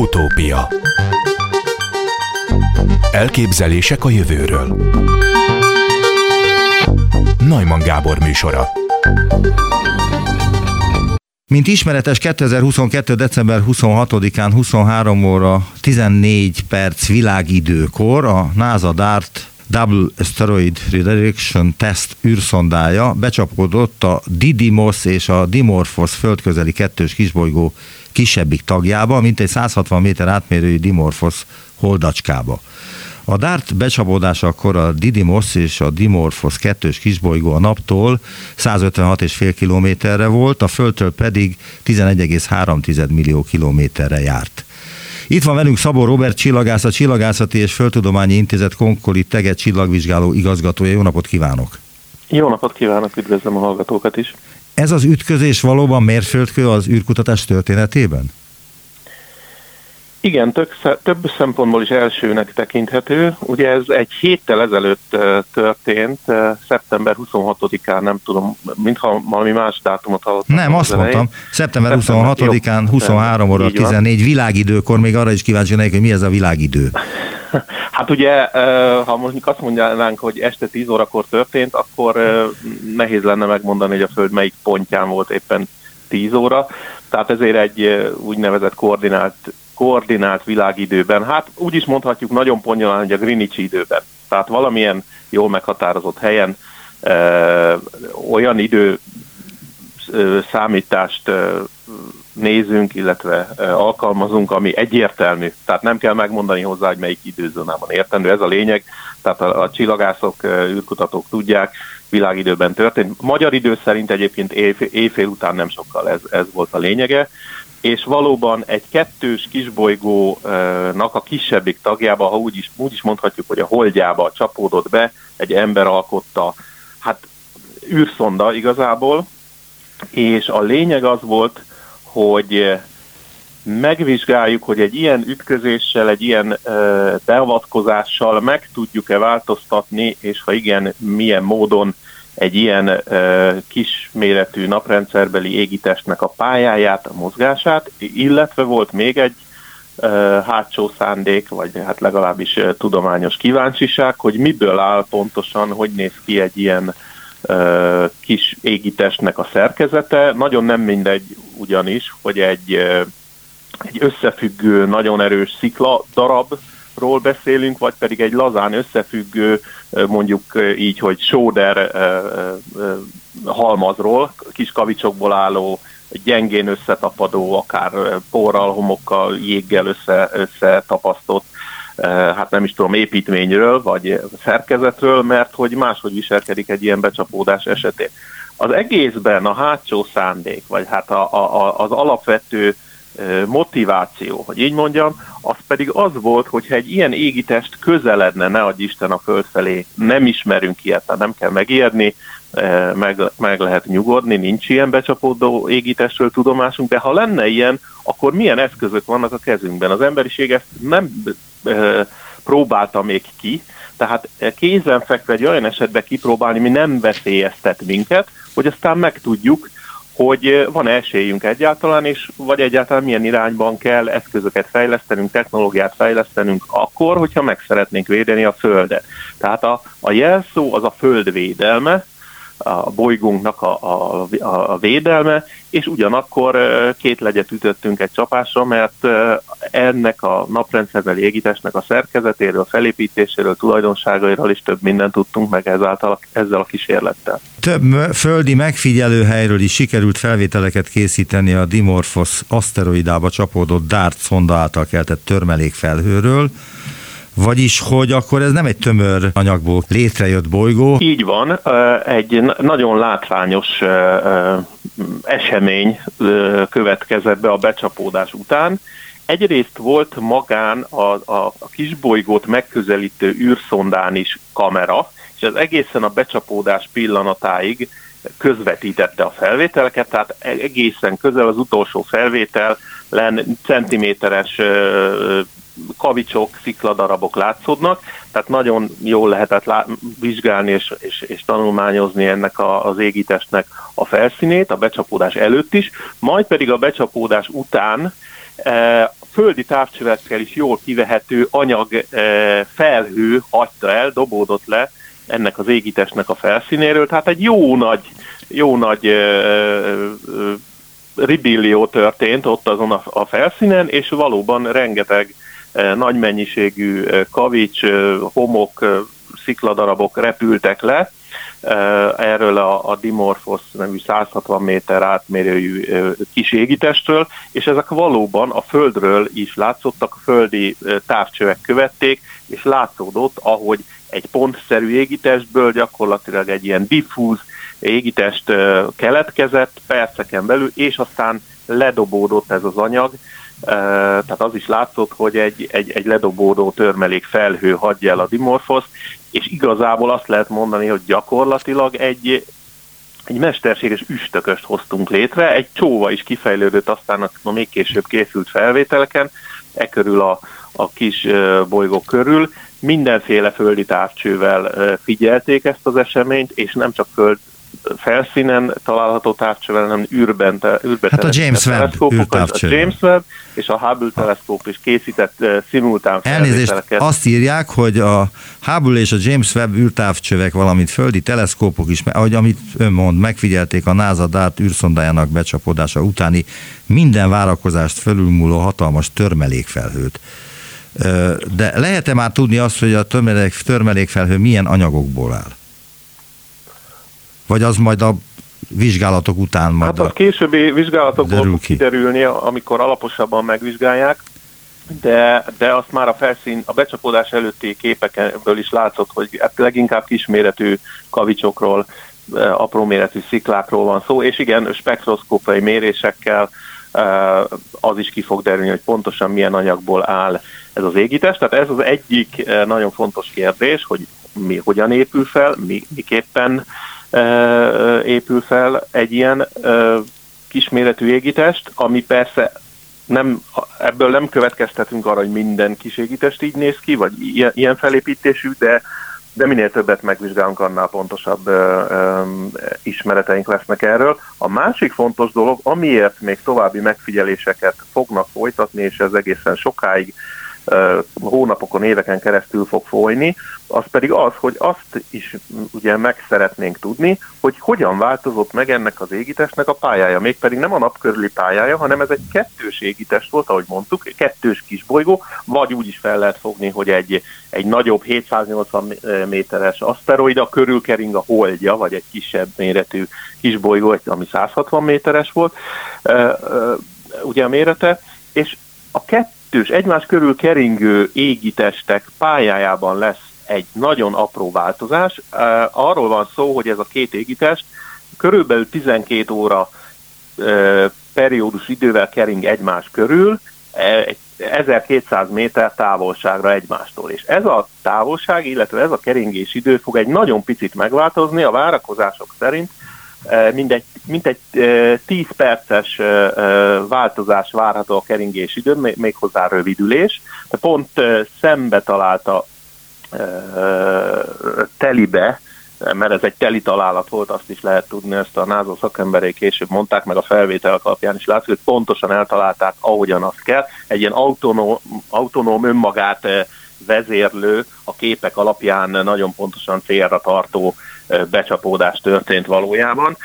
Utópia. Elképzelések a jövőről. Najman Gábor műsora. Mint ismeretes 2022. december 26-án 23 óra 14 perc világidőkor a NASA DART Double Asteroid Redirection Test űrszondája becsapódott a Didymos és a Dimorphos földközeli kettős kisbolygó kisebbik tagjába, mint egy 160 méter átmérőjű Dimorphos holdacskába. A DART becsapódásakor a Didymos és a Dimorphos kettős kisbolygó a naptól 156,5 kilométerre volt, a Földtől pedig 11,3 millió kilométerre járt. Itt van velünk Szabó Robert csillagász, a Csillagászati és Földtudományi Intézet Konkoli Teget csillagvizsgáló igazgatója. Jó napot kívánok! Jó napot kívánok, üdvözlöm a hallgatókat is! Ez az ütközés valóban mérföldkő az űrkutatás történetében? Igen, tök, több szempontból is elsőnek tekinthető. Ugye ez egy héttel ezelőtt történt, szeptember 26-án, nem tudom, mintha valami más dátumot hallottam. Nem, azt elején. mondtam, szeptember 26-án, 23 óra 14 világidőkor, még arra is kíváncsi lennék, hogy mi ez a világidő. Hát ugye, ha mondjuk azt mondják, hogy este 10 órakor történt, akkor nehéz lenne megmondani, hogy a Föld melyik pontján volt éppen 10 óra. Tehát ezért egy úgynevezett koordinált koordinált világidőben, hát úgy is mondhatjuk nagyon pontosan, hogy a Greenwich időben. Tehát valamilyen jól meghatározott helyen ö, olyan idő ö, számítást ö, nézünk, illetve ö, alkalmazunk, ami egyértelmű. Tehát nem kell megmondani hozzá, hogy melyik időzónában értendő. Ez a lényeg. Tehát a, a csillagászok, űrkutatók tudják, világidőben történt. Magyar idő szerint egyébként éjfél, éjfél után nem sokkal ez, ez volt a lényege és valóban egy kettős kisbolygónak a kisebbik tagjába, ha úgy is, úgy is mondhatjuk, hogy a holdjába csapódott be, egy ember alkotta, hát űrszonda igazából, és a lényeg az volt, hogy megvizsgáljuk, hogy egy ilyen ütközéssel, egy ilyen beavatkozással meg tudjuk-e változtatni, és ha igen, milyen módon egy ilyen kisméretű naprendszerbeli égitestnek a pályáját, a mozgását, illetve volt még egy hátsó szándék, vagy hát legalábbis tudományos kíváncsiság, hogy miből áll pontosan, hogy néz ki egy ilyen kis égitestnek a szerkezete. Nagyon nem mindegy ugyanis, hogy egy, egy összefüggő, nagyon erős szikla darab, ról beszélünk, vagy pedig egy lazán összefüggő, mondjuk így, hogy sóder halmazról, kis kavicsokból álló, gyengén összetapadó, akár porral, homokkal, jéggel össze, összetapasztott hát nem is tudom, építményről, vagy szerkezetről, mert hogy máshogy viselkedik egy ilyen becsapódás esetén. Az egészben a hátsó szándék, vagy hát a, a, az alapvető motiváció, hogy így mondjam, az pedig az volt, hogyha egy ilyen égitest közeledne, ne adj Isten a Föld felé, nem ismerünk ilyet, tehát nem kell megijedni, meg, meg lehet nyugodni, nincs ilyen becsapódó égitestről tudomásunk, de ha lenne ilyen, akkor milyen eszközök vannak a kezünkben? Az emberiség ezt nem e, próbálta még ki, tehát kézenfekve egy olyan esetben kipróbálni, mi nem veszélyeztet minket, hogy aztán megtudjuk, hogy van esélyünk egyáltalán, és vagy egyáltalán milyen irányban kell eszközöket fejlesztenünk, technológiát fejlesztenünk akkor, hogyha meg szeretnénk védeni a Földet. Tehát a, a jelszó az a Föld védelme, a bolygónknak a, a, a védelme, és ugyanakkor két legyet ütöttünk egy csapásra, mert ennek a naprendszerbeli égitesnek a szerkezetéről, felépítéséről, tulajdonságairól is több mindent tudtunk meg ezáltal, ezzel a kísérlettel. Több földi megfigyelőhelyről is sikerült felvételeket készíteni a Dimorphos aszteroidába csapódott DART szonda által keltett törmelékfelhőről. Vagyis, hogy akkor ez nem egy tömör anyagból létrejött bolygó. Így van, egy nagyon látványos esemény következett be a becsapódás után. Egyrészt volt magán a, a, a kisbolygót megközelítő űrszondán is kamera, és ez egészen a becsapódás pillanatáig közvetítette a felvételeket, tehát egészen közel az utolsó felvétel len centiméteres kavicsok, szikladarabok látszódnak, tehát nagyon jól lehetett lá- vizsgálni és, és, és tanulmányozni ennek a, az égitestnek a felszínét, a becsapódás előtt is, majd pedig a becsapódás után e, földi távcsövekkel is jól kivehető anyag felhő hagyta el, dobódott le ennek az égitestnek a felszínéről, tehát egy jó nagy, jó nagy ribillió történt ott azon a, a felszínen, és valóban rengeteg nagy mennyiségű kavics, homok, szikladarabok repültek le, erről a, a Dimorphos nevű 160 méter átmérőjű kis égitestről, és ezek valóban a Földről is látszottak, a földi távcsövek követték, és látszódott, ahogy egy pontszerű égitestből gyakorlatilag egy ilyen diffúz égitest keletkezett perceken belül, és aztán ledobódott ez az anyag, tehát az is látszott, hogy egy, egy, egy ledobódó törmelék felhő hagyja el a dimorfosz, és igazából azt lehet mondani, hogy gyakorlatilag egy, egy mesterséges üstököst hoztunk létre, egy csóva is kifejlődött aztán a még később készült felvételeken, e körül a, a kis bolygók körül, mindenféle földi távcsővel figyelték ezt az eseményt, és nem csak föld felszínen található távcsővel, hanem űrben, űrben hát a James Webb a James Webb és a Hubble teleszkóp is készített uh, szimultán Elnézést, azt írják, hogy a Hubble és a James Webb űrtávcsövek, valamint földi teleszkópok is, ahogy amit ön mond, megfigyelték a NASA DART űrszondájának becsapódása utáni minden várakozást fölülmúló hatalmas törmelékfelhőt. De lehet-e már tudni azt, hogy a törmelékfelhő milyen anyagokból áll? Vagy az majd a vizsgálatok után majd Hát a későbbi vizsgálatokból fog kiderülni, amikor alaposabban megvizsgálják, de, de azt már a felszín, a becsapódás előtti képekből is látszott, hogy hát leginkább kisméretű kavicsokról, apró méretű sziklákról van szó, és igen, spektroszkópai mérésekkel az is ki fog derülni, hogy pontosan milyen anyagból áll ez az égítés. Tehát ez az egyik nagyon fontos kérdés, hogy mi hogyan épül fel, mi, miképpen épül fel egy ilyen kisméretű égitest, ami persze nem, ebből nem következtetünk arra, hogy minden kis égitest így néz ki, vagy ilyen, ilyen felépítésű, de, de minél többet megvizsgálunk, annál pontosabb ö, ö, ismereteink lesznek erről. A másik fontos dolog, amiért még további megfigyeléseket fognak folytatni, és ez egészen sokáig hónapokon, éveken keresztül fog folyni, az pedig az, hogy azt is ugye meg szeretnénk tudni, hogy hogyan változott meg ennek az égitestnek a pályája, mégpedig nem a nap körüli pályája, hanem ez egy kettős égitest volt, ahogy mondtuk, egy kettős kisbolygó, vagy úgy is fel lehet fogni, hogy egy, egy nagyobb 780 méteres aszteroida körül kering a holdja, vagy egy kisebb méretű kisbolygó, ami 160 méteres volt, ugye a mérete, és a kettő kettős, egymás körül keringő égitestek pályájában lesz egy nagyon apró változás. Arról van szó, hogy ez a két égitest körülbelül 12 óra periódus idővel kering egymás körül, 1200 méter távolságra egymástól. És ez a távolság, illetve ez a keringés idő fog egy nagyon picit megváltozni, a várakozások szerint mindegy, mintegy 10 perces változás várható a keringés idő, méghozzá rövidülés. De pont szembe találta telibe, mert ez egy teli találat volt, azt is lehet tudni, ezt a NASA szakemberek később mondták, meg a felvétel alapján is látszik, hogy pontosan eltalálták, ahogyan azt kell. Egy ilyen autonóm, autonóm önmagát vezérlő, a képek alapján nagyon pontosan célra tartó becsapódás történt valójában.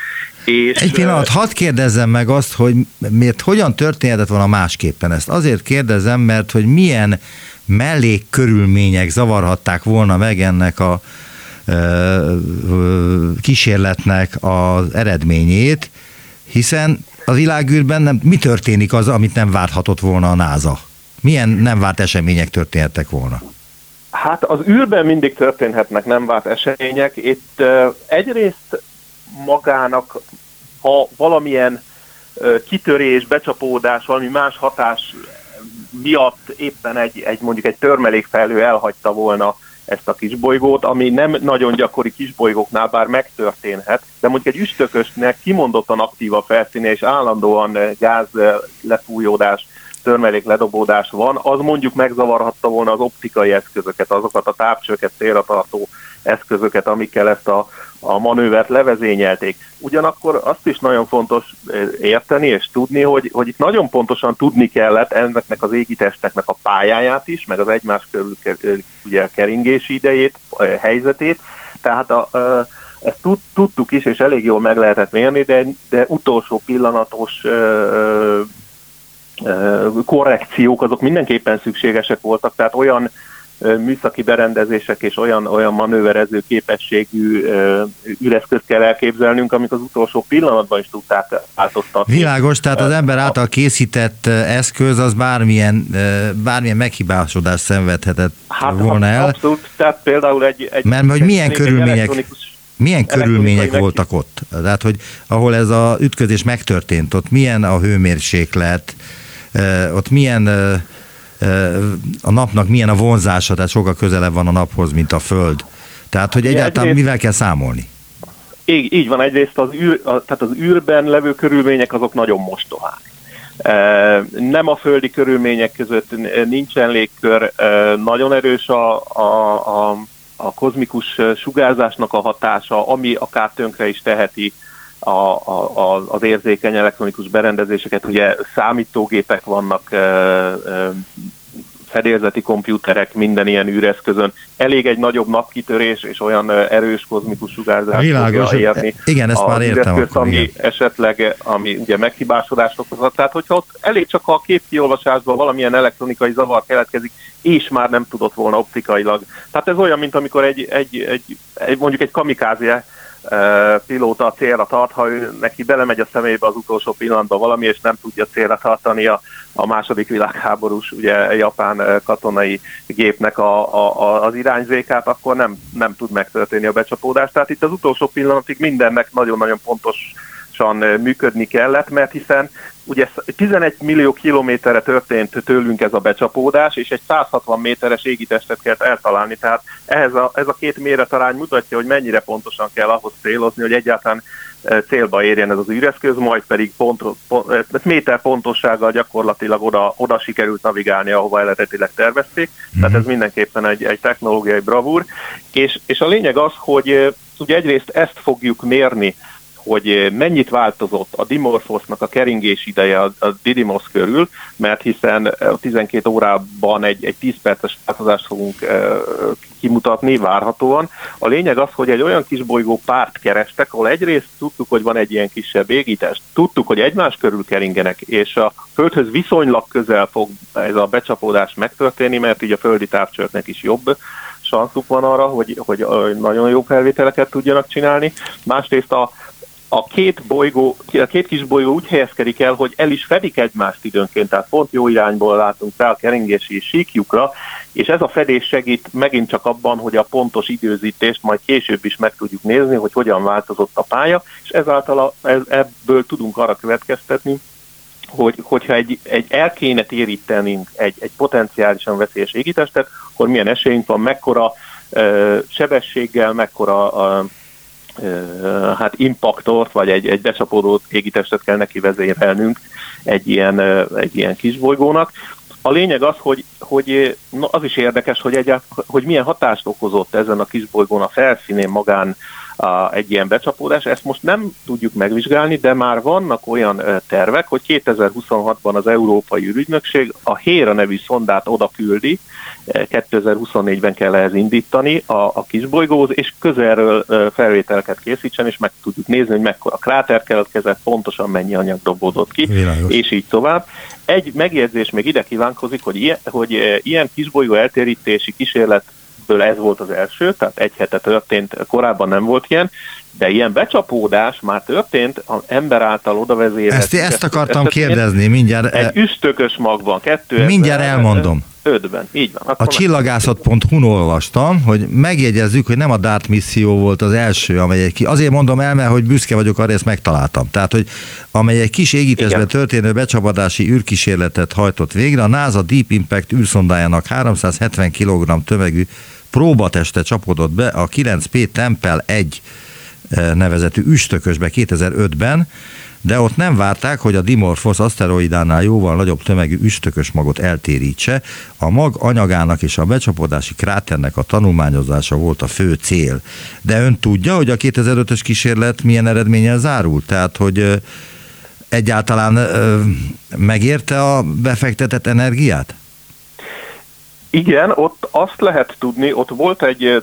És Egy pillanat, hadd kérdezzem meg azt, hogy miért hogyan történhetett volna másképpen ezt. Azért kérdezem, mert hogy milyen mellékkörülmények zavarhatták volna meg ennek a kísérletnek az eredményét, hiszen a világűrben nem, mi történik az, amit nem várhatott volna a NASA? Milyen nem várt események történhettek volna? Hát az űrben mindig történhetnek nem várt események. Itt egyrészt magának, ha valamilyen kitörés, becsapódás, valami más hatás miatt éppen egy, egy mondjuk egy törmelékfelhő elhagyta volna ezt a kisbolygót, ami nem nagyon gyakori kisbolygóknál bár megtörténhet, de mondjuk egy üstökösnek kimondottan aktív a felszíne, és állandóan gáz lefújódás törmelék ledobódás van, az mondjuk megzavarhatta volna az optikai eszközöket, azokat a távcsőket, célra tartó eszközöket, amikkel ezt a, a manővert levezényelték. Ugyanakkor azt is nagyon fontos érteni és tudni, hogy, hogy itt nagyon pontosan tudni kellett ennek az égitesteknek a pályáját is, meg az egymás körül ugye, keringési idejét, helyzetét. Tehát a, a ezt tud, tudtuk is, és elég jól meg lehetett mérni, de, de utolsó pillanatos korrekciók azok mindenképpen szükségesek voltak, tehát olyan műszaki berendezések és olyan, olyan manőverező képességű üreszközt kell elképzelnünk, amik az utolsó pillanatban is tudták változtatni. Világos, tehát az ember által készített eszköz az bármilyen, bármilyen meghibásodást szenvedhetett hát, volna el. Abszolút, tehát például egy... egy Mert hogy milyen körülmények... Milyen körülmények voltak ott? Tehát, hogy ahol ez az ütközés megtörtént, ott milyen a hőmérséklet, ott milyen a napnak milyen a vonzása, tehát sokkal közelebb van a naphoz, mint a Föld. Tehát, hogy egyáltalán mivel kell számolni? Így, így van, egyrészt az, űr, a, tehát az űrben levő körülmények azok nagyon mostohák. Nem a földi körülmények között nincsen légkör, nagyon erős a, a, a a kozmikus sugárzásnak a hatása, ami akár tönkre is teheti a, a, az érzékeny elektronikus berendezéseket. Ugye számítógépek vannak, fedélzeti komputerek minden ilyen űreszközön. Elég egy nagyobb napkitörés és olyan erős kozmikus sugárzás Világos, érni. Igen, ezt már értem. Űreszköz, akkor, ami igen. esetleg, ami ugye meghibásodást okozhat. Tehát, hogyha ott elég csak a képkiolvasásban valamilyen elektronikai zavar keletkezik, és már nem tudott volna optikailag. Tehát ez olyan, mint amikor egy, egy, egy, egy mondjuk egy kamikázie pilóta a célra tart, ha ő neki belemegy a szemébe az utolsó pillanatban valami, és nem tudja célra tartani a, a második világháborús ugye, japán katonai gépnek a, a, az irányzékát, akkor nem, nem tud megtörténni a becsapódás. Tehát itt az utolsó pillanatig mindennek nagyon-nagyon pontos működni kellett, mert hiszen ugye 11 millió kilométerre történt tőlünk ez a becsapódás, és egy 160 méteres égitestet kellett eltalálni, tehát ehhez a, ez a két méretarány mutatja, hogy mennyire pontosan kell ahhoz célozni, hogy egyáltalán e, célba érjen ez az űreszköz, majd pedig pont, pont, e, méter pontossággal gyakorlatilag oda, oda sikerült navigálni, ahova eredetileg tervezték, mm-hmm. tehát ez mindenképpen egy, egy technológiai bravúr, és, és a lényeg az, hogy e, ugye egyrészt ezt fogjuk mérni, hogy eh, mennyit változott a Dimorphosnak a keringés ideje a, a Didymos körül, mert hiszen eh, a 12 órában egy, egy 10 perces változást fogunk e, kimutatni várhatóan. A lényeg az, hogy egy olyan kis bolygó párt kerestek, ahol egyrészt tudtuk, hogy van egy ilyen kisebb égítest, tudtuk, hogy egymás körül keringenek, és a Földhöz viszonylag közel fog ez a becsapódás megtörténni, mert így a földi távcsőknek is jobb sanszuk van arra, hogy, hogy nagyon jó felvételeket tudjanak csinálni. Másrészt a, a két bolygó, a két kis bolygó úgy helyezkedik el, hogy el is fedik egymást időnként, tehát pont jó irányból látunk fel a keringési síkjukra, és ez a fedés segít megint csak abban, hogy a pontos időzítést majd később is meg tudjuk nézni, hogy hogyan változott a pálya, és ezáltal a, ebből tudunk arra következtetni, hogy, hogyha egy, egy el kéne térítenünk egy, egy potenciálisan veszélyes égitestet, akkor milyen esélyünk van, mekkora ö, sebességgel, mekkora a, hát impaktort, vagy egy, egy becsapódó égitestet kell neki vezérelnünk egy ilyen, egy ilyen kisbolygónak. A lényeg az, hogy, hogy az is érdekes, hogy, egy, hogy milyen hatást okozott ezen a kisbolygón a felszínén magán a, egy ilyen becsapódás. Ezt most nem tudjuk megvizsgálni, de már vannak olyan tervek, hogy 2026-ban az Európai űrügynökség a Héra nevű szondát oda küldi, 2024-ben kell ehhez indítani a, a kisbolygóhoz, és közelről felvételeket készítsen, és meg tudjuk nézni, hogy mekkora kráter keletkezett, pontosan mennyi anyag dobódott ki, Világos. és így tovább. Egy megjegyzés még ide kívánkozik, hogy ilyen, hogy ilyen kisbolygó eltérítési kísérlet ebből ez volt az első, tehát egy hete történt, korábban nem volt ilyen, de ilyen becsapódás már történt az ember által odavezérelt. Ezt, ezt akartam kérdezni, mindjárt. Egy üstökös magban, kettő. Mindjárt elmondom. Ötben, így van. Akkor a csillagászat.hu-n olvastam, hogy megjegyezzük, hogy nem a DART misszió volt az első, amely ki. Azért mondom el, mert hogy büszke vagyok arra, ezt megtaláltam. Tehát, hogy amely egy kis égítésben történő becsapadási űrkísérletet hajtott végre, a NASA Deep Impact űrszondájának 370 kg tömegű próbateste csapódott be a 9P Tempel 1 nevezetű üstökösbe 2005-ben, de ott nem várták, hogy a Dimorphos aszteroidánál jóval nagyobb tömegű üstökös magot eltérítse. A mag anyagának és a becsapódási kráternek a tanulmányozása volt a fő cél. De ön tudja, hogy a 2005-ös kísérlet milyen eredménnyel zárult? Tehát, hogy egyáltalán megérte a befektetett energiát? Igen, ott azt lehet tudni, ott volt egy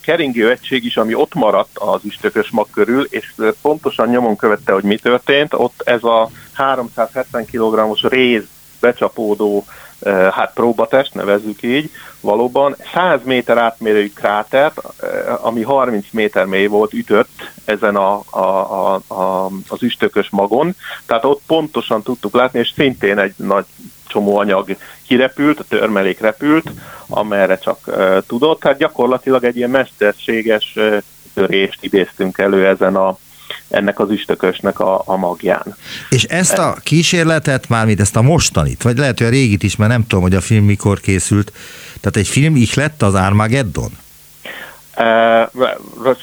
keringő egység is, ami ott maradt az üstökös mag körül, és pontosan nyomon követte, hogy mi történt. Ott ez a 370 kg-os réz becsapódó hát próbatest, nevezzük így, valóban 100 méter átmérőjű krátert, ami 30 méter mély volt, ütött ezen a, a, a, a, az üstökös magon, tehát ott pontosan tudtuk látni, és szintén egy nagy csomó anyag kirepült, a törmelék repült, amerre csak uh, tudott. Tehát gyakorlatilag egy ilyen mesterséges uh, törést idéztünk elő ezen a ennek az üstökösnek a, a magján. És ezt a kísérletet, mármint ezt a mostanit, vagy lehet, hogy a régit is, mert nem tudom, hogy a film mikor készült, tehát egy film lett az Armageddon?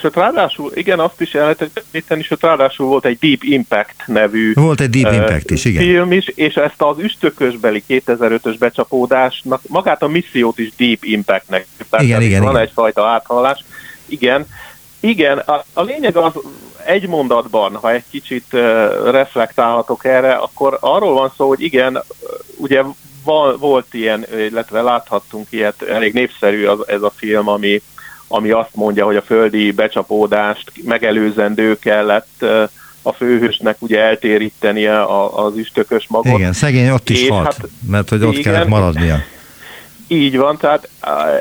Sőt, ráadásul, igen, azt is el lehet említeni, sőt, ráadásul volt egy Deep Impact nevű volt egy Deep Impact is, igen. film is, és ezt az üstökösbeli 2005-ös becsapódásnak, magát a missziót is Deep Impactnek. Tehát igen, igen, van igen. egyfajta áthallás. Igen, igen, a, a lényeg az egy mondatban, ha egy kicsit reflektálhatok erre, akkor arról van szó, hogy igen, ugye val, volt ilyen, illetve láthattunk ilyet, elég népszerű az, ez a film, ami ami azt mondja, hogy a földi becsapódást megelőzendő kellett a főhősnek ugye eltérítenie az üstökös magot. Igen, szegény ott is és halt, hát, mert hogy ott igen, kellett maradnia. Így van, tehát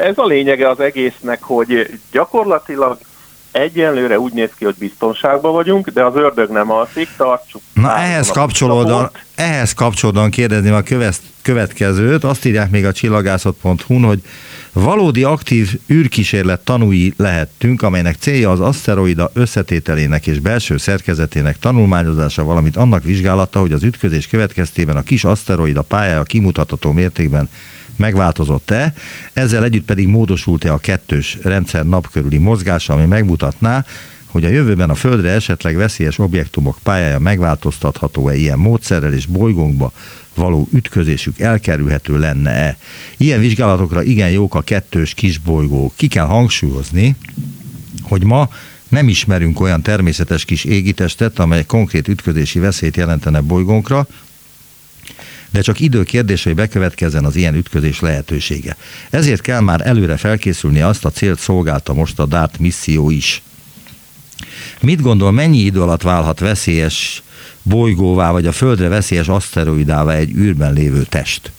ez a lényege az egésznek, hogy gyakorlatilag egyenlőre úgy néz ki, hogy biztonságban vagyunk, de az ördög nem alszik, tartsuk. Na ehhez kapcsolódóan, ehhez kapcsolódóan kérdezném a következőt, azt írják még a csillagászat.hu-n, hogy Valódi aktív űrkísérlet tanúi lehettünk, amelynek célja az aszteroida összetételének és belső szerkezetének tanulmányozása, valamint annak vizsgálata, hogy az ütközés következtében a kis aszteroida pályája kimutatható mértékben megváltozott-e, ezzel együtt pedig módosult-e a kettős rendszer napkörüli mozgása, ami megmutatná, hogy a jövőben a Földre esetleg veszélyes objektumok pályája megváltoztatható-e ilyen módszerrel, és bolygónkba való ütközésük elkerülhető lenne-e. Ilyen vizsgálatokra igen jók a kettős kisbolygók. Ki kell hangsúlyozni, hogy ma nem ismerünk olyan természetes kis égitestet, amely konkrét ütközési veszélyt jelentene bolygónkra, de csak idő kérdése, hogy bekövetkezzen az ilyen ütközés lehetősége. Ezért kell már előre felkészülni, azt a célt szolgálta most a DART misszió is. Mit gondol, mennyi idő alatt válhat veszélyes bolygóvá, vagy a Földre veszélyes aszteroidává egy űrben lévő test?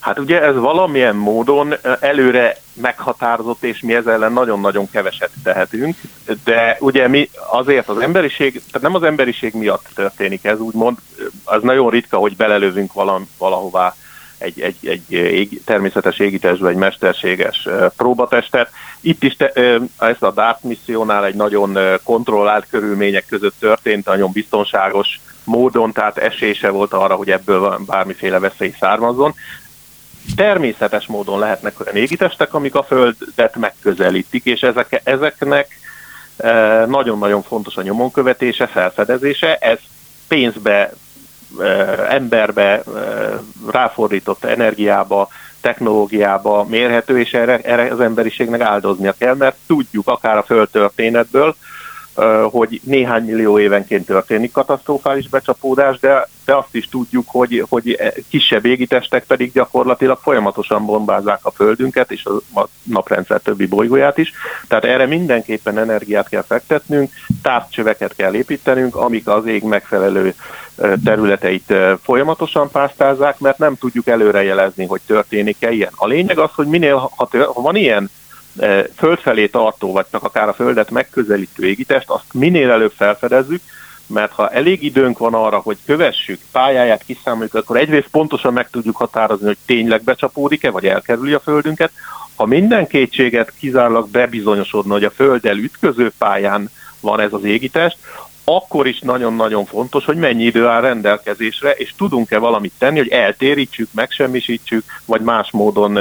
Hát ugye ez valamilyen módon előre meghatározott, és mi ezzel ellen nagyon-nagyon keveset tehetünk, de ugye mi azért az emberiség, tehát nem az emberiség miatt történik ez, úgymond, az nagyon ritka, hogy belelövünk valahová egy, egy, egy ég, természetes égitestbe egy mesterséges próbatestet. Itt is te, ez a DART missziónál egy nagyon kontrollált körülmények között történt, nagyon biztonságos módon, tehát esése volt arra, hogy ebből bármiféle veszély származzon. Természetes módon lehetnek olyan égitestek, amik a Földet megközelítik, és ezek, ezeknek nagyon-nagyon fontos a nyomon követése, felfedezése, ez pénzbe emberbe, ráfordított energiába, technológiába mérhető, és erre, erre az emberiségnek áldoznia kell, mert tudjuk akár a földtörténetből, hogy néhány millió évenként történik katasztrofális becsapódás, de, de azt is tudjuk, hogy, hogy e, kisebb égitestek pedig gyakorlatilag folyamatosan bombázzák a Földünket és a naprendszer többi bolygóját is. Tehát erre mindenképpen energiát kell fektetnünk, távcsöveket kell építenünk, amik az ég megfelelő területeit folyamatosan pásztázzák, mert nem tudjuk előrejelezni, hogy történik-e ilyen. A lényeg az, hogy minél, ha, tör, ha van ilyen földfelé tartó, vagy csak akár a földet megközelítő égitest, azt minél előbb felfedezzük, mert ha elég időnk van arra, hogy kövessük, pályáját kiszámoljuk, akkor egyrészt pontosan meg tudjuk határozni, hogy tényleg becsapódik-e, vagy elkerüli a földünket. Ha minden kétséget kizárólag bebizonyosodna, hogy a földdel ütköző pályán van ez az égitest, akkor is nagyon-nagyon fontos, hogy mennyi idő áll rendelkezésre, és tudunk-e valamit tenni, hogy eltérítsük, megsemmisítsük, vagy más módon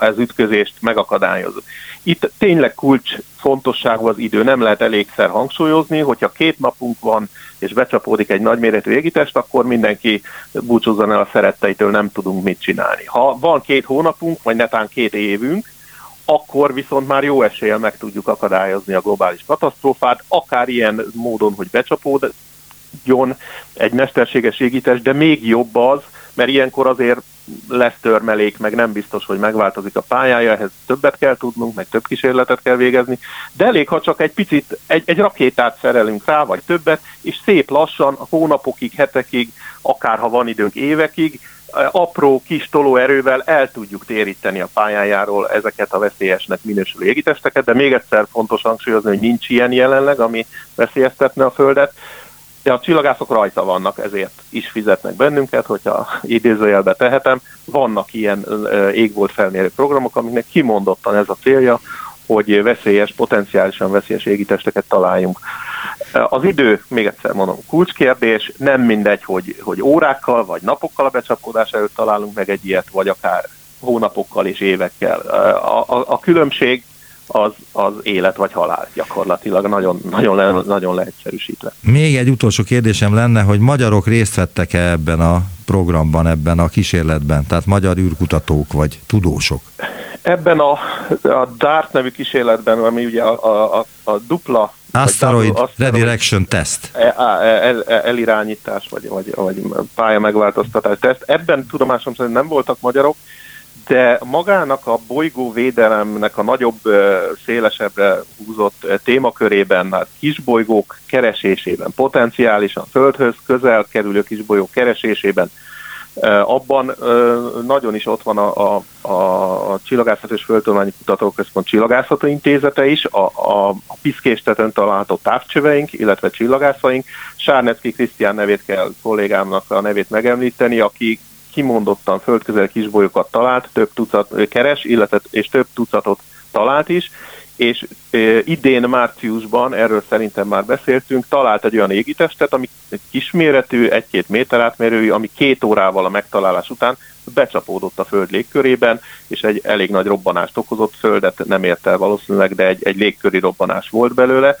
ez ütközést megakadályozunk. Itt tényleg kulcs fontosságú az idő, nem lehet elégszer hangsúlyozni, hogyha két napunk van, és becsapódik egy nagyméretű égitest, akkor mindenki búcsúzzon el a szeretteitől, nem tudunk mit csinálni. Ha van két hónapunk, vagy netán két évünk, akkor viszont már jó eséllyel meg tudjuk akadályozni a globális katasztrófát, akár ilyen módon, hogy becsapódjon egy mesterséges égítés, de még jobb az, mert ilyenkor azért lesz törmelék, meg nem biztos, hogy megváltozik a pályája, ehhez többet kell tudnunk, meg több kísérletet kell végezni, de elég, ha csak egy picit, egy, egy rakétát szerelünk rá, vagy többet, és szép lassan, hónapokig, hetekig, akár ha van időnk évekig, apró kis tolóerővel el tudjuk téríteni a pályájáról ezeket a veszélyesnek minősülő égitesteket, de még egyszer fontos hangsúlyozni, hogy nincs ilyen jelenleg, ami veszélyeztetne a Földet. De a csillagászok rajta vannak, ezért is fizetnek bennünket, hogyha idézőjelbe tehetem. Vannak ilyen égbolt felmérő programok, amiknek kimondottan ez a célja, hogy veszélyes, potenciálisan veszélyes égitesteket találjunk. Az idő, még egyszer mondom, kulcskérdés, nem mindegy, hogy, hogy órákkal vagy napokkal a becsapódás előtt találunk meg egy ilyet, vagy akár hónapokkal és évekkel. A, a, a különbség az, az élet vagy halál gyakorlatilag, nagyon, nagyon, nagyon leegyszerűsítve. Még egy utolsó kérdésem lenne, hogy magyarok részt vettek-e ebben a programban, ebben a kísérletben, tehát magyar űrkutatók vagy tudósok? Ebben a, a DART nevű kísérletben, ami ugye a, a, a dupla Asteroid Redirection Test. El, el, el, elirányítás, vagy, vagy, vagy pálya megváltoztatás teszt. Ebben tudomásom szerint nem voltak magyarok, de magának a bolygó védelemnek a nagyobb, szélesebbre húzott témakörében, hát kisbolygók keresésében, potenciálisan Földhöz közel kerülő kisbolygók keresésében abban nagyon is ott van a, a, a, Csillagászat és Földtudományi Kutatóközpont Csillagászató Intézete is, a, a, a piszkéstetőn található távcsöveink, illetve csillagászaink. Sárnecki Krisztián nevét kell kollégámnak a nevét megemlíteni, aki kimondottan földközel kisbolyokat talált, több tucat keres, illetve és több tucatot talált is, és idén márciusban, erről szerintem már beszéltünk, talált egy olyan égitestet, ami kisméretű, egy-két méter átmérőjű, ami két órával a megtalálás után becsapódott a föld légkörében, és egy elég nagy robbanást okozott, földet nem ért el valószínűleg, de egy, egy légköri robbanás volt belőle.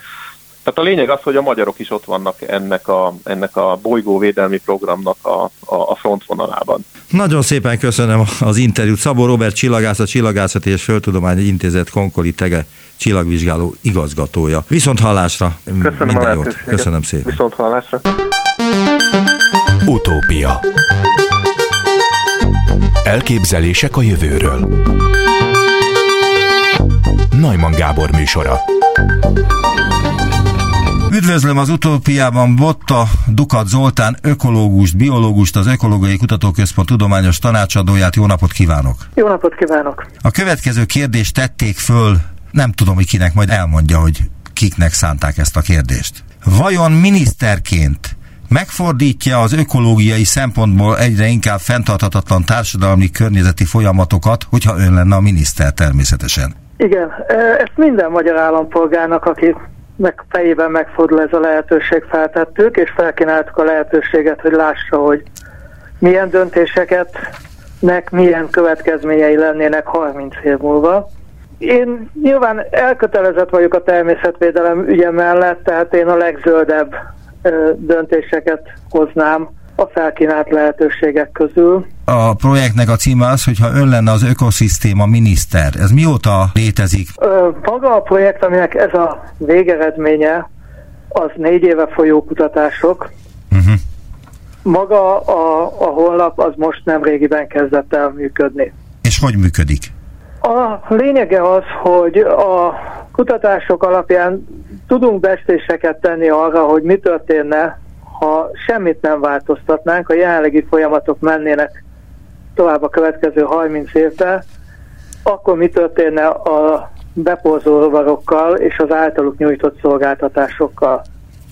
Tehát a lényeg az, hogy a magyarok is ott vannak ennek a, ennek a bolygóvédelmi programnak a, a, a frontvonalában. Nagyon szépen köszönöm az interjút. Szabó Robert Csillagászat, Csillagászati és Földtudományi Intézet Konkoli Tege csillagvizsgáló igazgatója. Viszont hallásra. Köszönöm Minden jót. Köszönöm szépen. Viszont hallásra. Utópia Elképzelések a jövőről Najman Gábor műsora Üdvözlöm az utópiában Botta Dukat Zoltán, ökológust, biológust, az Ökológiai Kutatóközpont tudományos tanácsadóját. Jó napot kívánok! Jó napot kívánok! A következő kérdést tették föl, nem tudom, hogy kinek majd elmondja, hogy kiknek szánták ezt a kérdést. Vajon miniszterként megfordítja az ökológiai szempontból egyre inkább fenntarthatatlan társadalmi környezeti folyamatokat, hogyha ön lenne a miniszter természetesen? Igen, ezt minden magyar állampolgárnak, aki meg fejében megfordul ez a lehetőség feltettük, és felkínáltuk a lehetőséget, hogy lássa, hogy milyen döntéseket nek milyen következményei lennének 30 év múlva. Én nyilván elkötelezett vagyok a természetvédelem ügye mellett, tehát én a legzöldebb döntéseket hoznám a felkínált lehetőségek közül. A projektnek a címe az, hogyha ön lenne az ökoszisztéma miniszter. Ez mióta létezik? Ö, maga a projekt, aminek ez a végeredménye, az négy éve folyó kutatások. Uh-huh. Maga a, a honlap az most nem régiben kezdett el működni. És hogy működik? A lényege az, hogy a kutatások alapján tudunk bestéseket tenni arra, hogy mi történne, ha semmit nem változtatnánk, a jelenlegi folyamatok mennének tovább a következő 30 évben, akkor mi történne a beporzó rovarokkal és az általuk nyújtott szolgáltatásokkal?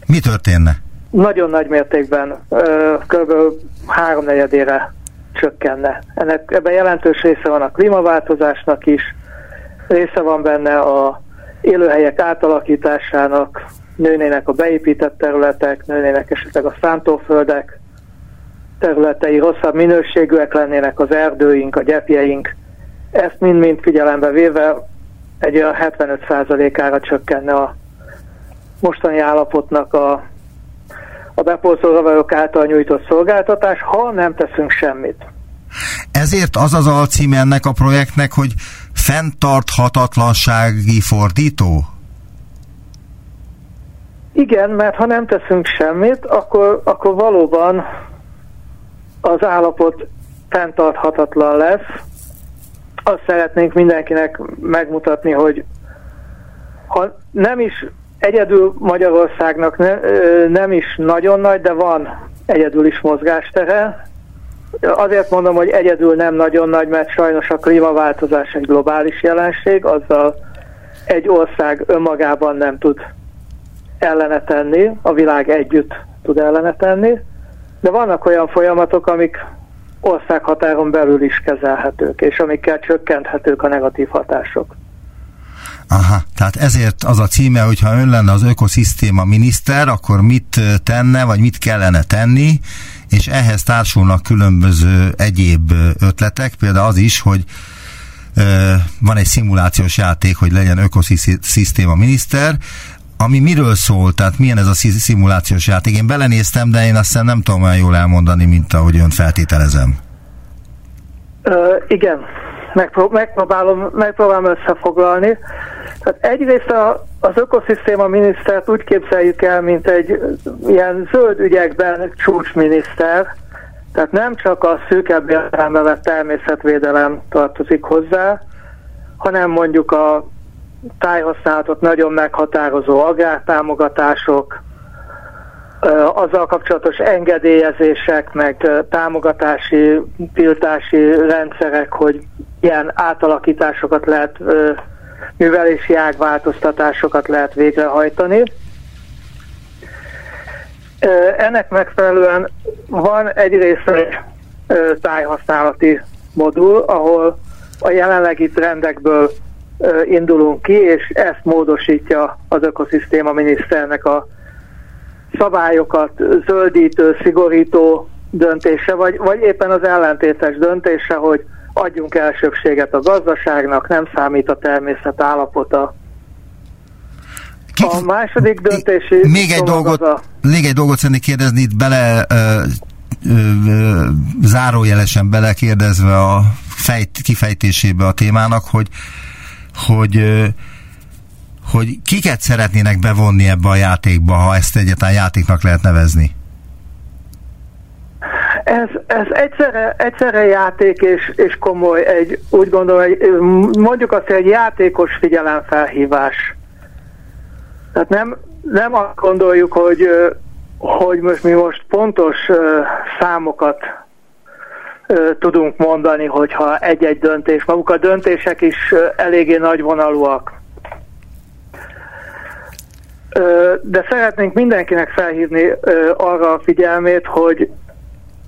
Mi történne? Nagyon nagy mértékben, kb. háromnegyedére csökkenne. Ennek ebben jelentős része van a klímaváltozásnak is, része van benne a élőhelyek átalakításának, nőnének a beépített területek, nőnének esetleg a szántóföldek területei, rosszabb minőségűek lennének az erdőink, a gyepjeink. Ezt mind-mind figyelembe véve egy olyan 75%-ára csökkenne a mostani állapotnak a, a bepózolóvajok által nyújtott szolgáltatás, ha nem teszünk semmit. Ezért az az alcím ennek a projektnek, hogy fenntarthatatlansági fordító? Igen, mert ha nem teszünk semmit, akkor, akkor valóban az állapot fenntarthatatlan lesz. Azt szeretnénk mindenkinek megmutatni, hogy ha nem is egyedül Magyarországnak ne, nem is nagyon nagy, de van egyedül is mozgástere. Azért mondom, hogy egyedül nem nagyon nagy, mert sajnos a klímaváltozás egy globális jelenség, azzal egy ország önmagában nem tud ellene tenni, a világ együtt tud ellene tenni, de vannak olyan folyamatok, amik országhatáron belül is kezelhetők, és amikkel csökkenthetők a negatív hatások. Aha, tehát ezért az a címe, hogyha ön lenne az ökoszisztéma miniszter, akkor mit tenne, vagy mit kellene tenni, és ehhez társulnak különböző egyéb ötletek, például az is, hogy van egy szimulációs játék, hogy legyen ökoszisztéma miniszter, ami miről szól, tehát milyen ez a szimulációs játék? Én belenéztem, de én azt nem tudom olyan jól elmondani, mint ahogy ön feltételezem. Uh, igen, Megpró- megpróbálom, megpróbálom összefoglalni. Tehát egyrészt a, az ökoszisztéma minisztert úgy képzeljük el, mint egy ilyen zöld ügyekben csúcsminiszter, tehát nem csak a szűkebb értelembe vett természetvédelem tartozik hozzá, hanem mondjuk a tájhasználatot nagyon meghatározó agrártámogatások, azzal kapcsolatos engedélyezések, meg támogatási, tiltási rendszerek, hogy ilyen átalakításokat lehet, művelési ágváltoztatásokat lehet végrehajtani. Ennek megfelelően van egyrészt egy tájhasználati modul, ahol a jelenlegi trendekből indulunk ki, és ezt módosítja az ökoszisztéma miniszternek a szabályokat zöldítő, szigorító döntése, vagy, vagy éppen az ellentétes döntése, hogy adjunk elsőbséget a gazdaságnak, nem számít a természet állapota. A második döntési... Még egy, dolgot, a... még egy dolgot szeretnék kérdezni, itt bele ö, ö, zárójelesen belekérdezve a fejt, kifejtésébe a témának, hogy hogy hogy kiket szeretnének bevonni ebbe a játékba, ha ezt egyáltalán játéknak lehet nevezni? Ez, ez egyszerre, egyszerre játék és, és komoly, egy, úgy gondolom, egy, mondjuk azt, hogy egy játékos figyelemfelhívás. Tehát nem, nem azt gondoljuk, hogy, hogy most mi most pontos számokat tudunk mondani, hogyha egy-egy döntés, maguk a döntések is eléggé nagyvonalúak. De szeretnénk mindenkinek felhívni arra a figyelmét, hogy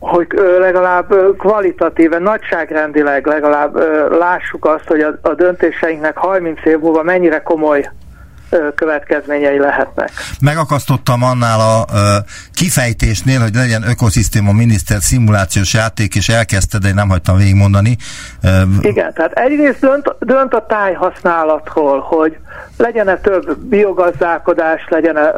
hogy legalább kvalitatíven, nagyságrendileg legalább lássuk azt, hogy a, a döntéseinknek 30 év múlva mennyire komoly következményei lehetnek. Megakasztottam annál a kifejtésnél, hogy legyen ökoszisztéma miniszter szimulációs játék, és elkezdte, de én nem hagytam végigmondani. Igen, tehát egyrészt dönt, dönt a tájhasználatról, hogy legyen-e több biogazdálkodás, legyen-e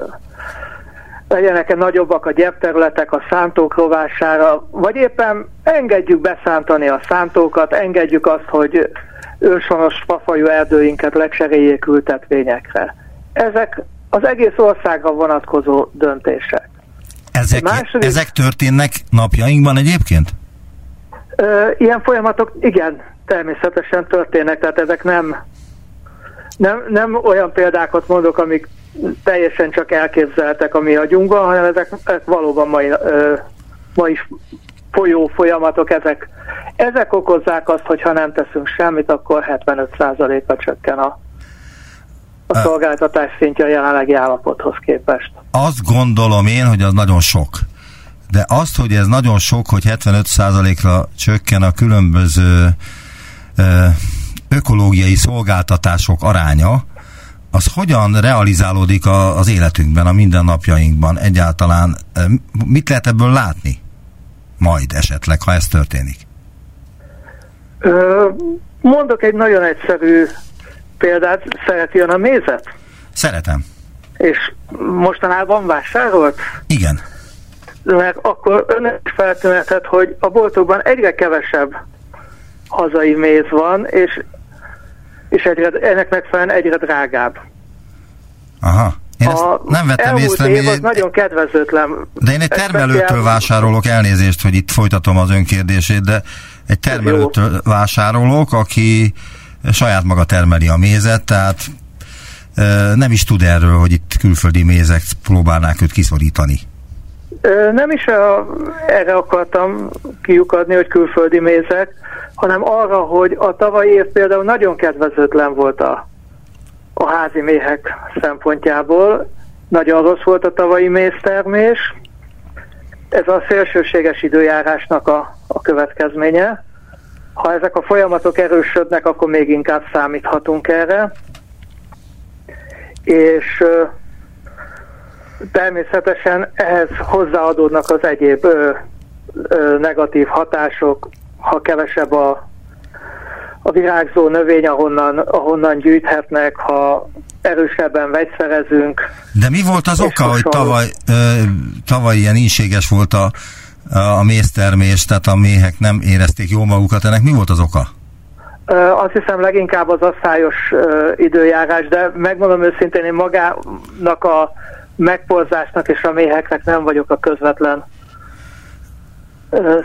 legyenek-e nagyobbak a gyepterületek a szántók rovására, vagy éppen engedjük beszántani a szántókat, engedjük azt, hogy őshonos fafajú erdőinket lecseréljék ültetvényekre. Ezek az egész országra vonatkozó döntések. Ezek, második, ezek történnek napjainkban egyébként? Ö, ilyen folyamatok, igen, természetesen történnek, tehát ezek nem, nem, nem olyan példákat mondok, amik teljesen csak elképzeltek a mi agyunkban, hanem ezek, ezek valóban mai, ö, ma is folyó folyamatok, ezek, ezek okozzák azt, hogy ha nem teszünk semmit, akkor 75%-a csökken a, a szolgáltatás szintje a jelenlegi állapothoz képest. Azt gondolom én, hogy az nagyon sok. De azt, hogy ez nagyon sok, hogy 75%-ra csökken a különböző ö, ökológiai szolgáltatások aránya, az hogyan realizálódik a, az életünkben, a mindennapjainkban egyáltalán? Mit lehet ebből látni? Majd esetleg, ha ez történik. Ö, mondok egy nagyon egyszerű példát. Szereti ön a mézet? Szeretem. És mostanában vásárolt? Igen. Mert akkor ön is feltűnhetett, hogy a boltokban egyre kevesebb hazai méz van, és, és egyre, ennek megfelelően egyre drágább. Aha. Én ezt a nem vettem észre. Év az nagyon kedvezőtlen. De én egy termelőtől vásárolok, elnézést, hogy itt folytatom az önkérdését, de egy termelőtől vásárolok, aki saját maga termeli a mézet, tehát nem is tud erről, hogy itt külföldi mézek próbálnák őt kiszorítani. Nem is a, erre akartam kiukadni, hogy külföldi mézek, hanem arra, hogy a tavalyi év például nagyon kedvezőtlen volt a, a házi méhek szempontjából. Nagyon rossz volt a tavalyi méztermés. Ez a szélsőséges időjárásnak a, a következménye. Ha ezek a folyamatok erősödnek, akkor még inkább számíthatunk erre. És természetesen ehhez hozzáadódnak az egyéb ö, ö, negatív hatások, ha kevesebb a, a virágzó növény, ahonnan, ahonnan gyűjthetnek, ha erősebben vegyszerezünk. De mi volt az oka, hogy tavaly, ö, tavaly ilyen ínséges volt a, a méztermés, tehát a méhek nem érezték jó magukat, ennek mi volt az oka? Azt hiszem leginkább az asszályos időjárás, de megmondom őszintén, én magának a megporzásnak és a méheknek nem vagyok a közvetlen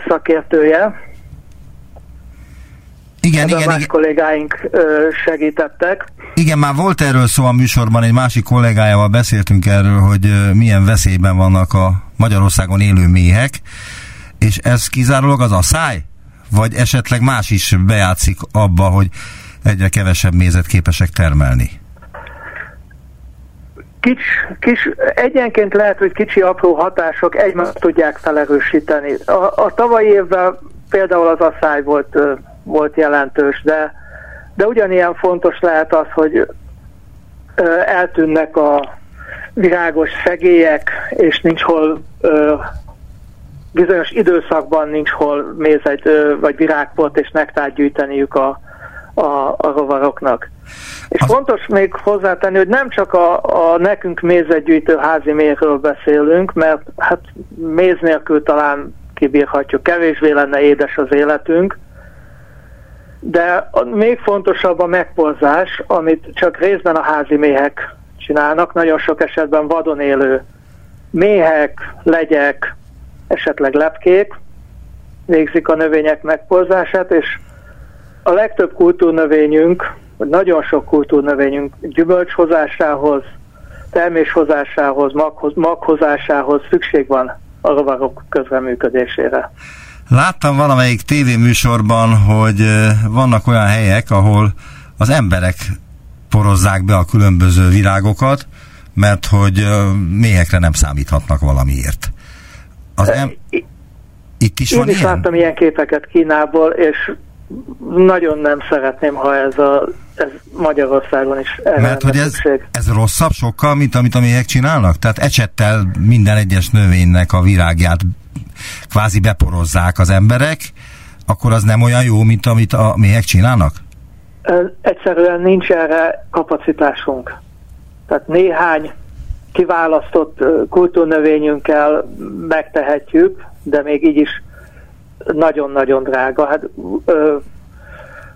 szakértője. Igen, igen, más igen. kollégáink segítettek. Igen, már volt erről szó a műsorban, egy másik kollégájával beszéltünk erről, hogy milyen veszélyben vannak a Magyarországon élő méhek, és ez kizárólag az a száj? Vagy esetleg más is bejátszik abba, hogy egyre kevesebb mézet képesek termelni? Kis, kis, egyenként lehet, hogy kicsi apró hatások egymást tudják felerősíteni. A, a tavalyi évvel például az asszály volt, volt jelentős, de, de ugyanilyen fontos lehet az, hogy eltűnnek a virágos segélyek, és nincs hol bizonyos időszakban nincs hol mézet vagy virágport és nektát gyűjteniük a, a, a rovaroknak. És az... fontos még hozzátenni, hogy nem csak a, a nekünk mézetgyűjtő házi méhről beszélünk, mert hát méz nélkül talán kibírhatjuk, kevésbé lenne édes az életünk, de még fontosabb a megporzás, amit csak részben a házi méhek csinálnak, nagyon sok esetben vadon élő méhek, legyek, esetleg lepkék végzik a növények megporzását, és a legtöbb kultúrnövényünk, vagy nagyon sok kultúrnövényünk gyümölcshozásához, terméshozásához, maghoz, maghozásához szükség van a rovarok közreműködésére. Láttam valamelyik tévéműsorban, hogy vannak olyan helyek, ahol az emberek porozzák be a különböző virágokat, mert hogy méhekre nem számíthatnak valamiért. Az em... Itt is Én van is ilyen? láttam ilyen képeket Kínából, és nagyon nem szeretném, ha ez, a, ez Magyarországon is Mert hogy ez, ez rosszabb sokkal, mint amit a méhek csinálnak? Tehát ecsettel minden egyes növénynek a virágját kvázi beporozzák az emberek, akkor az nem olyan jó, mint amit a méhek csinálnak? Egyszerűen nincs erre kapacitásunk. Tehát néhány kiválasztott kultúrnövényünkkel megtehetjük, de még így is nagyon-nagyon drága. Hát, ö,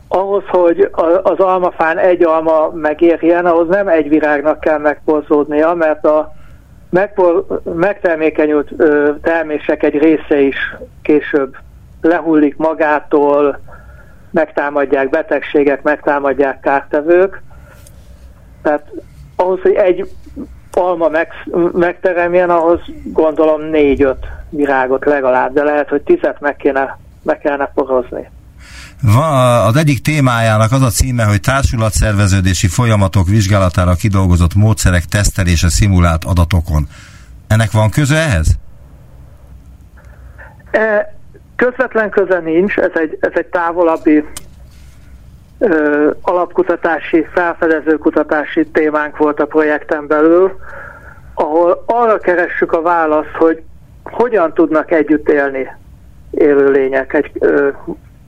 ahhoz, hogy az almafán egy alma megérjen, ahhoz nem egy virágnak kell megporzódnia, mert a megpor, megtermékenyült ö, termések egy része is később lehullik magától, megtámadják betegségek, megtámadják kártevők. Tehát ahhoz, hogy egy alma meg, megteremjen, ahhoz gondolom négy-öt virágot legalább, de lehet, hogy tizet meg, kéne, meg kellene porozni. Van, az egyik témájának az a címe, hogy társulatszerveződési folyamatok vizsgálatára kidolgozott módszerek tesztelése szimulált adatokon. Ennek van köze ehhez? E, közvetlen köze nincs, ez egy, ez egy távolabbi ö, alapkutatási, felfedező kutatási témánk volt a projekten belül, ahol arra keressük a választ, hogy hogyan tudnak együtt élni élőlények egy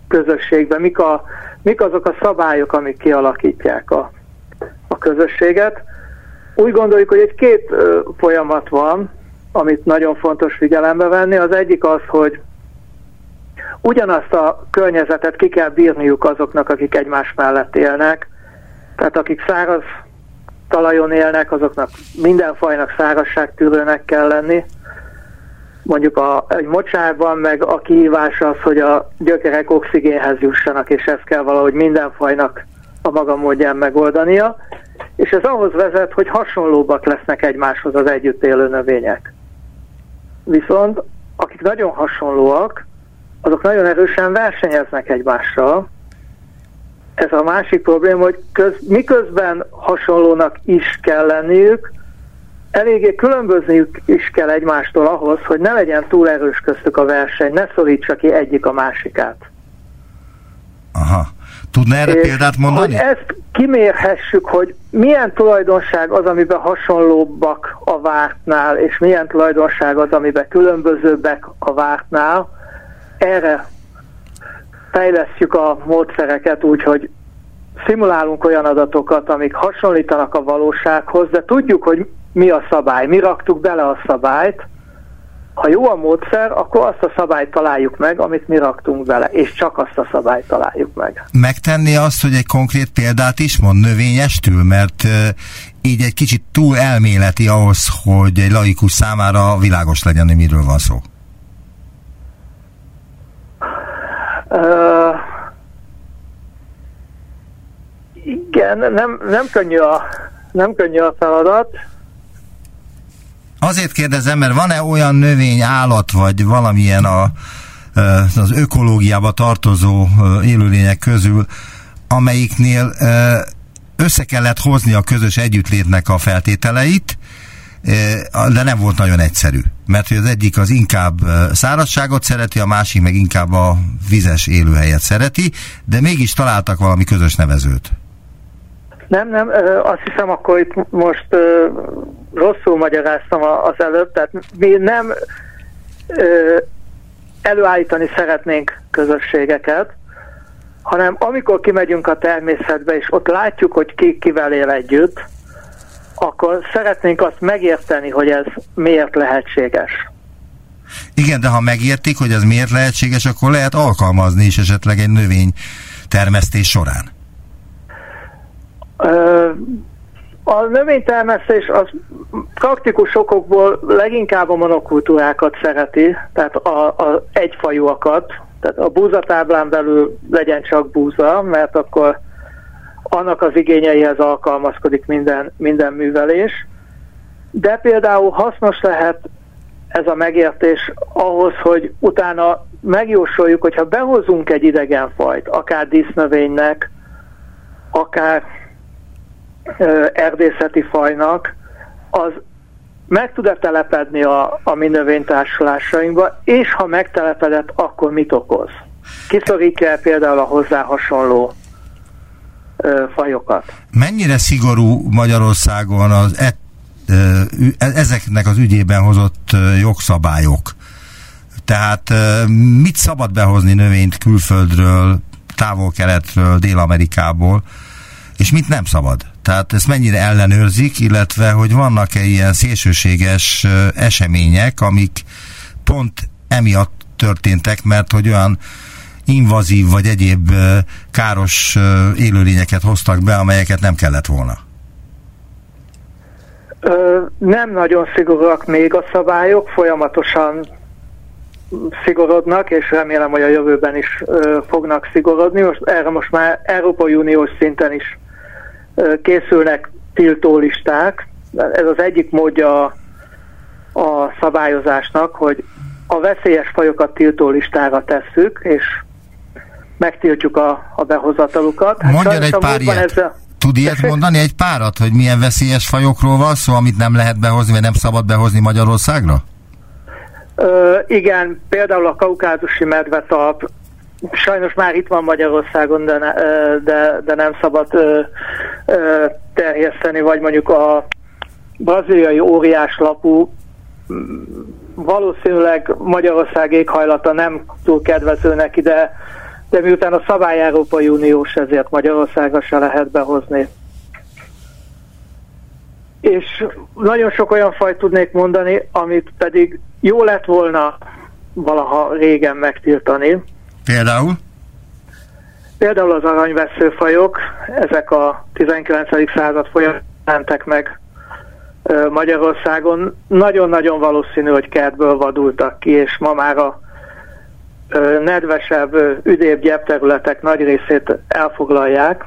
közösségben, mik, a, mik azok a szabályok, amik kialakítják a, a közösséget. Úgy gondoljuk, hogy egy két folyamat van, amit nagyon fontos figyelembe venni. Az egyik az, hogy ugyanazt a környezetet ki kell bírniuk azoknak, akik egymás mellett élnek. Tehát akik száraz talajon élnek, azoknak minden fajnak szárazságtűrőnek kell lenni. Mondjuk a, egy mocsárban meg a kihívás az, hogy a gyökerek oxigénhez jussanak, és ezt kell valahogy minden fajnak a maga módján megoldania. És ez ahhoz vezet, hogy hasonlóbbak lesznek egymáshoz az együtt élő növények. Viszont akik nagyon hasonlóak, azok nagyon erősen versenyeznek egymással. Ez a másik probléma, hogy köz, miközben hasonlónak is kell lenniük, eléggé különbözniük is kell egymástól ahhoz, hogy ne legyen túl erős köztük a verseny, ne szorítsa ki egyik a másikát. Aha. Tudna erre És példát mondani? Hogy ezt kimérhessük, hogy milyen tulajdonság az, amiben hasonlóbbak a vártnál, és milyen tulajdonság az, amiben különbözőbbek a vártnál, erre fejlesztjük a módszereket úgy, hogy szimulálunk olyan adatokat, amik hasonlítanak a valósághoz, de tudjuk, hogy mi a szabály, mi raktuk bele a szabályt, ha jó a módszer, akkor azt a szabályt találjuk meg, amit mi raktunk bele, és csak azt a szabályt találjuk meg. Megtenni azt, hogy egy konkrét példát is mond növényestül, mert így egy kicsit túl elméleti ahhoz, hogy egy laikus számára világos legyen, hogy miről van szó. Uh, igen, nem, nem, könnyű a, nem könnyű a feladat. Azért kérdezem, mert van-e olyan növény, állat, vagy valamilyen a, az ökológiába tartozó élőlények közül, amelyiknél össze kellett hozni a közös együttlétnek a feltételeit, de nem volt nagyon egyszerű. Mert hogy az egyik az inkább szárazságot szereti, a másik meg inkább a vizes élőhelyet szereti, de mégis találtak valami közös nevezőt. Nem, nem, azt hiszem akkor itt most rosszul magyaráztam az előbb, tehát mi nem előállítani szeretnénk közösségeket, hanem amikor kimegyünk a természetbe, és ott látjuk, hogy ki kivel él együtt, akkor szeretnénk azt megérteni, hogy ez miért lehetséges. Igen, de ha megértik, hogy ez miért lehetséges, akkor lehet alkalmazni is esetleg egy növény termesztés során. A növénytermesztés az praktikus okokból leginkább a monokultúrákat szereti, tehát a, a egyfajúakat, tehát a búzatáblán belül legyen csak búza, mert akkor annak az igényeihez alkalmazkodik minden, minden művelés. De például hasznos lehet ez a megértés ahhoz, hogy utána megjósoljuk, hogyha behozunk egy idegen fajt, akár dísznövénynek, akár erdészeti fajnak, az meg tud-e telepedni a, a mi növénytársulásainkba, és ha megtelepedett, akkor mit okoz? Kiszorítja például a hozzá hasonló ö, fajokat. Mennyire szigorú Magyarországon az e, e, ezeknek az ügyében hozott jogszabályok? Tehát mit szabad behozni növényt külföldről, távol-keletről, Dél-Amerikából, és mit nem szabad? Tehát ezt mennyire ellenőrzik, illetve hogy vannak-e ilyen szélsőséges események, amik pont emiatt történtek, mert hogy olyan invazív vagy egyéb káros élőlényeket hoztak be, amelyeket nem kellett volna? Ö, nem nagyon szigorúak még a szabályok, folyamatosan szigorodnak, és remélem, hogy a jövőben is ö, fognak szigorodni. Most erre most már Európai Uniós szinten is készülnek tiltólisták. Ez az egyik módja a, szabályozásnak, hogy a veszélyes fajokat tiltólistára tesszük, és megtiltjuk a, a behozatalukat. Hát Mondjon egy pár ilyet. A... Tud ilyet mondani egy párat, hogy milyen veszélyes fajokról van szó, amit nem lehet behozni, vagy nem szabad behozni Magyarországra? Ö, igen, például a kaukázusi medvetalp sajnos már itt van Magyarországon, de, ne, de, de nem szabad ö, ö, terjeszteni, vagy mondjuk a braziliai óriáslapú valószínűleg Magyarország éghajlata nem túl kedvező neki, de, de miután a szabály Európai Uniós, ezért Magyarországra se lehet behozni. És nagyon sok olyan fajt tudnék mondani, amit pedig jó lett volna valaha régen megtiltani. Például? Például az aranyveszőfajok, ezek a 19. század folyamán mentek meg Magyarországon. Nagyon-nagyon valószínű, hogy kertből vadultak ki, és ma már a nedvesebb, üdébb gyepterületek nagy részét elfoglalják.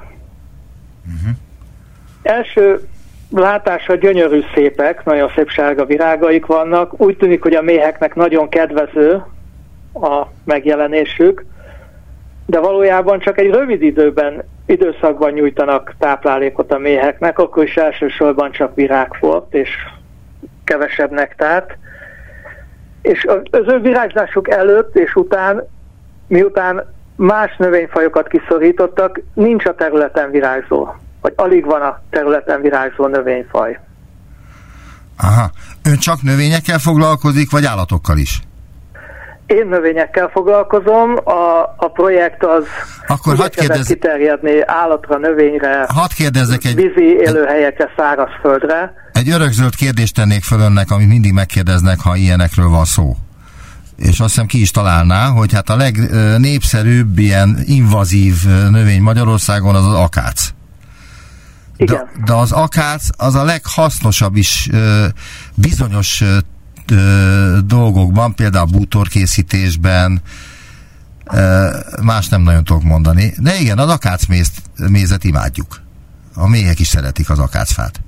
Uh-huh. Első látásra gyönyörű szépek, nagyon szép sárga virágaik vannak. Úgy tűnik, hogy a méheknek nagyon kedvező a megjelenésük, de valójában csak egy rövid időben, időszakban nyújtanak táplálékot a méheknek, akkor is elsősorban csak virágfort és kevesebb nektárt. És az ő virágzásuk előtt és után, miután más növényfajokat kiszorítottak, nincs a területen virágzó, vagy alig van a területen virágzó növényfaj. Aha. Ön csak növényekkel foglalkozik, vagy állatokkal is? Én növényekkel foglalkozom, a, a projekt az Akkor hadd kérdez... kiterjedni állatra, növényre, hadd kérdezzek egy... vízi élőhelyekre, szárazföldre. Egy örökzöld kérdést tennék föl önnek, amit mindig megkérdeznek, ha ilyenekről van szó. És azt hiszem ki is találná, hogy hát a legnépszerűbb ilyen invazív növény Magyarországon az az akác. Igen. De, de az akác az a leghasznosabb is bizonyos dolgokban, például bútorkészítésben, más nem nagyon tudok mondani. De igen, az akácmézet imádjuk. A méhek is szeretik az akácfát.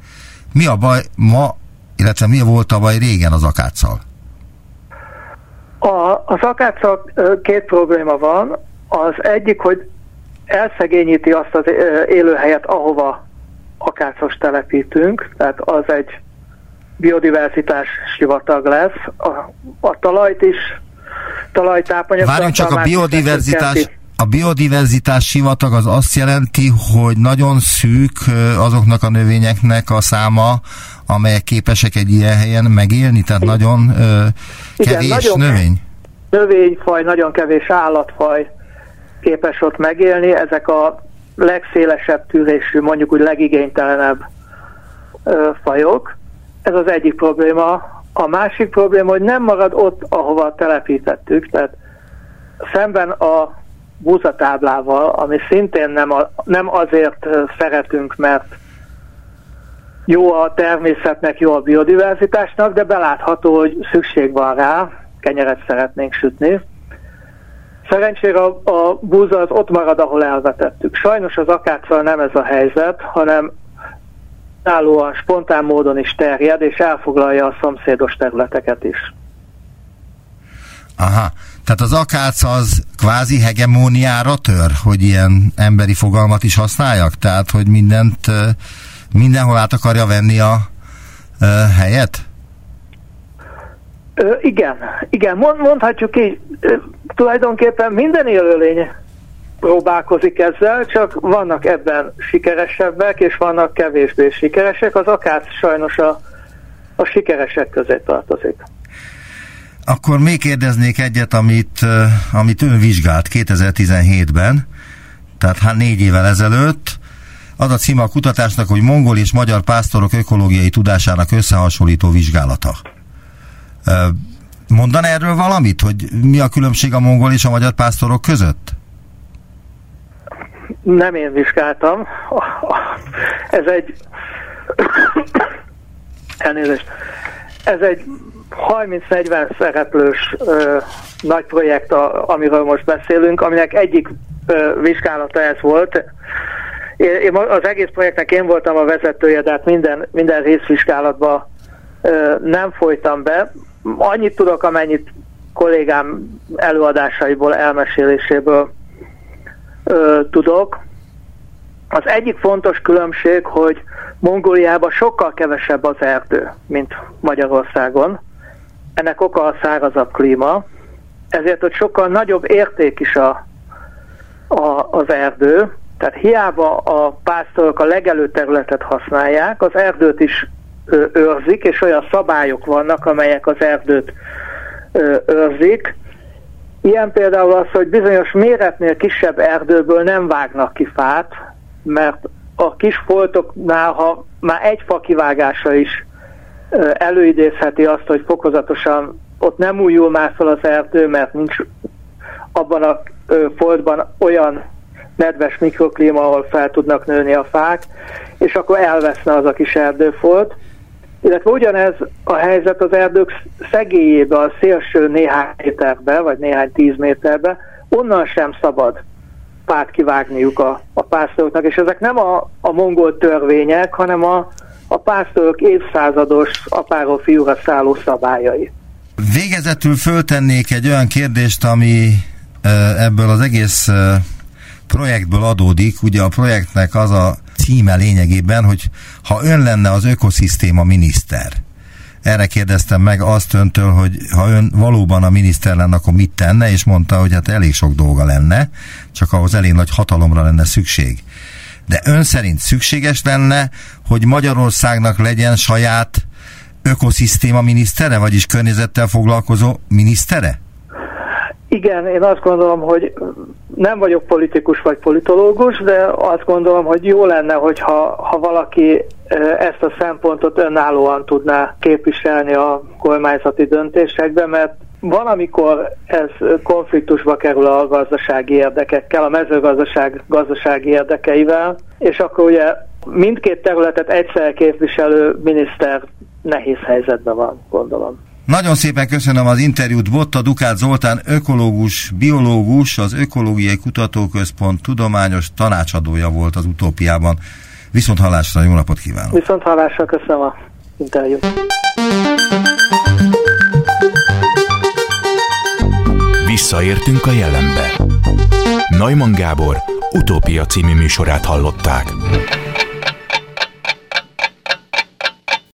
Mi a baj ma, illetve mi volt a baj régen az akáccal? A, az akáccal két probléma van. Az egyik, hogy elszegényíti azt az élőhelyet, ahova akácos telepítünk, tehát az egy biodiverzitás sivatag lesz. A, a talajt is, talajtápanyag... Várjunk csak a biodiverzitás, a biodiverzitás sivatag az azt jelenti, hogy nagyon szűk azoknak a növényeknek a száma, amelyek képesek egy ilyen helyen megélni, tehát Igen. nagyon ö, kevés Igen, nagyon növény. Növényfaj, nagyon kevés állatfaj képes ott megélni, ezek a legszélesebb tűrésű, mondjuk úgy legigénytelenebb ö, fajok. Ez az egyik probléma. A másik probléma, hogy nem marad ott, ahova telepítettük, tehát szemben a búzatáblával, ami szintén nem, a, nem azért szeretünk, mert jó a természetnek, jó a biodiverzitásnak, de belátható, hogy szükség van rá, kenyeret szeretnénk sütni. Szerencsére a, a búza az ott marad, ahol elvetettük. Sajnos az akáccal nem ez a helyzet, hanem önállóan, spontán módon is terjed, és elfoglalja a szomszédos területeket is. Aha, tehát az akác az kvázi hegemóniára tör, hogy ilyen emberi fogalmat is használjak? Tehát, hogy mindent, mindenhol át akarja venni a, a helyet? Ö, igen, igen, mondhatjuk így, tulajdonképpen minden élőlény próbálkozik ezzel, csak vannak ebben sikeresebbek, és vannak kevésbé sikeresek. Az akác sajnos a, a sikeresek közé tartozik. Akkor még kérdeznék egyet, amit, amit ön vizsgált 2017-ben, tehát hát négy évvel ezelőtt. Az a címe a kutatásnak, hogy mongol és magyar pásztorok ökológiai tudásának összehasonlító vizsgálata. Mondan erről valamit, hogy mi a különbség a mongol és a magyar pásztorok között? Nem én vizsgáltam. Ez egy... Elnézést. Ez egy 30-40 szereplős ö, nagy projekt, a, amiről most beszélünk, aminek egyik ö, vizsgálata ez volt. Én, az egész projektnek én voltam a vezetője, de hát minden, minden részvizsgálatba ö, nem folytam be. Annyit tudok, amennyit kollégám előadásaiból, elmeséléséből ö, tudok. Az egyik fontos különbség, hogy Mongóliában sokkal kevesebb az erdő, mint Magyarországon. Ennek oka a szárazabb klíma, ezért hogy sokkal nagyobb érték is a, a, az erdő, tehát hiába a pásztorok a legelő területet használják, az erdőt is őrzik, és olyan szabályok vannak, amelyek az erdőt őrzik. Ilyen például az, hogy bizonyos méretnél kisebb erdőből nem vágnak ki fát, mert a kis foltoknál, ha már egy fa kivágása is előidézheti azt, hogy fokozatosan ott nem újul már fel az erdő, mert nincs abban a foltban olyan nedves mikroklíma, ahol fel tudnak nőni a fák, és akkor elveszne az a kis erdőfolt. Illetve ugyanez a helyzet az erdők szegélyébe, a szélső néhány méterbe, vagy néhány tíz méterbe, onnan sem szabad fát kivágniuk a, a pásztoroknak, és ezek nem a, a mongol törvények, hanem a, a pásztorok évszázados apáról fiúra szálló szabályai. Végezetül föltennék egy olyan kérdést, ami ebből az egész projektből adódik. Ugye a projektnek az a címe lényegében, hogy ha ön lenne az ökoszisztéma miniszter, erre kérdeztem meg azt öntől, hogy ha ön valóban a miniszter lenne, akkor mit tenne, és mondta, hogy hát elég sok dolga lenne, csak ahhoz elég nagy hatalomra lenne szükség. De ön szerint szükséges lenne, hogy Magyarországnak legyen saját ökoszisztéma minisztere, vagyis környezettel foglalkozó minisztere? Igen, én azt gondolom, hogy nem vagyok politikus vagy politológus, de azt gondolom, hogy jó lenne, hogyha ha valaki ezt a szempontot önállóan tudná képviselni a kormányzati döntésekbe, mert van, amikor ez konfliktusba kerül a gazdasági érdekekkel, a mezőgazdaság gazdasági érdekeivel, és akkor ugye mindkét területet egyszer képviselő miniszter nehéz helyzetben van, gondolom. Nagyon szépen köszönöm az interjút. Botta Dukát Zoltán, ökológus, biológus, az Ökológiai Kutatóközpont tudományos tanácsadója volt az utópiában. Viszont hallásra, jó napot kívánok! Viszont hallásra, köszönöm a interjút. Visszaértünk a jelenbe. Neumann Gábor utópia című műsorát hallották.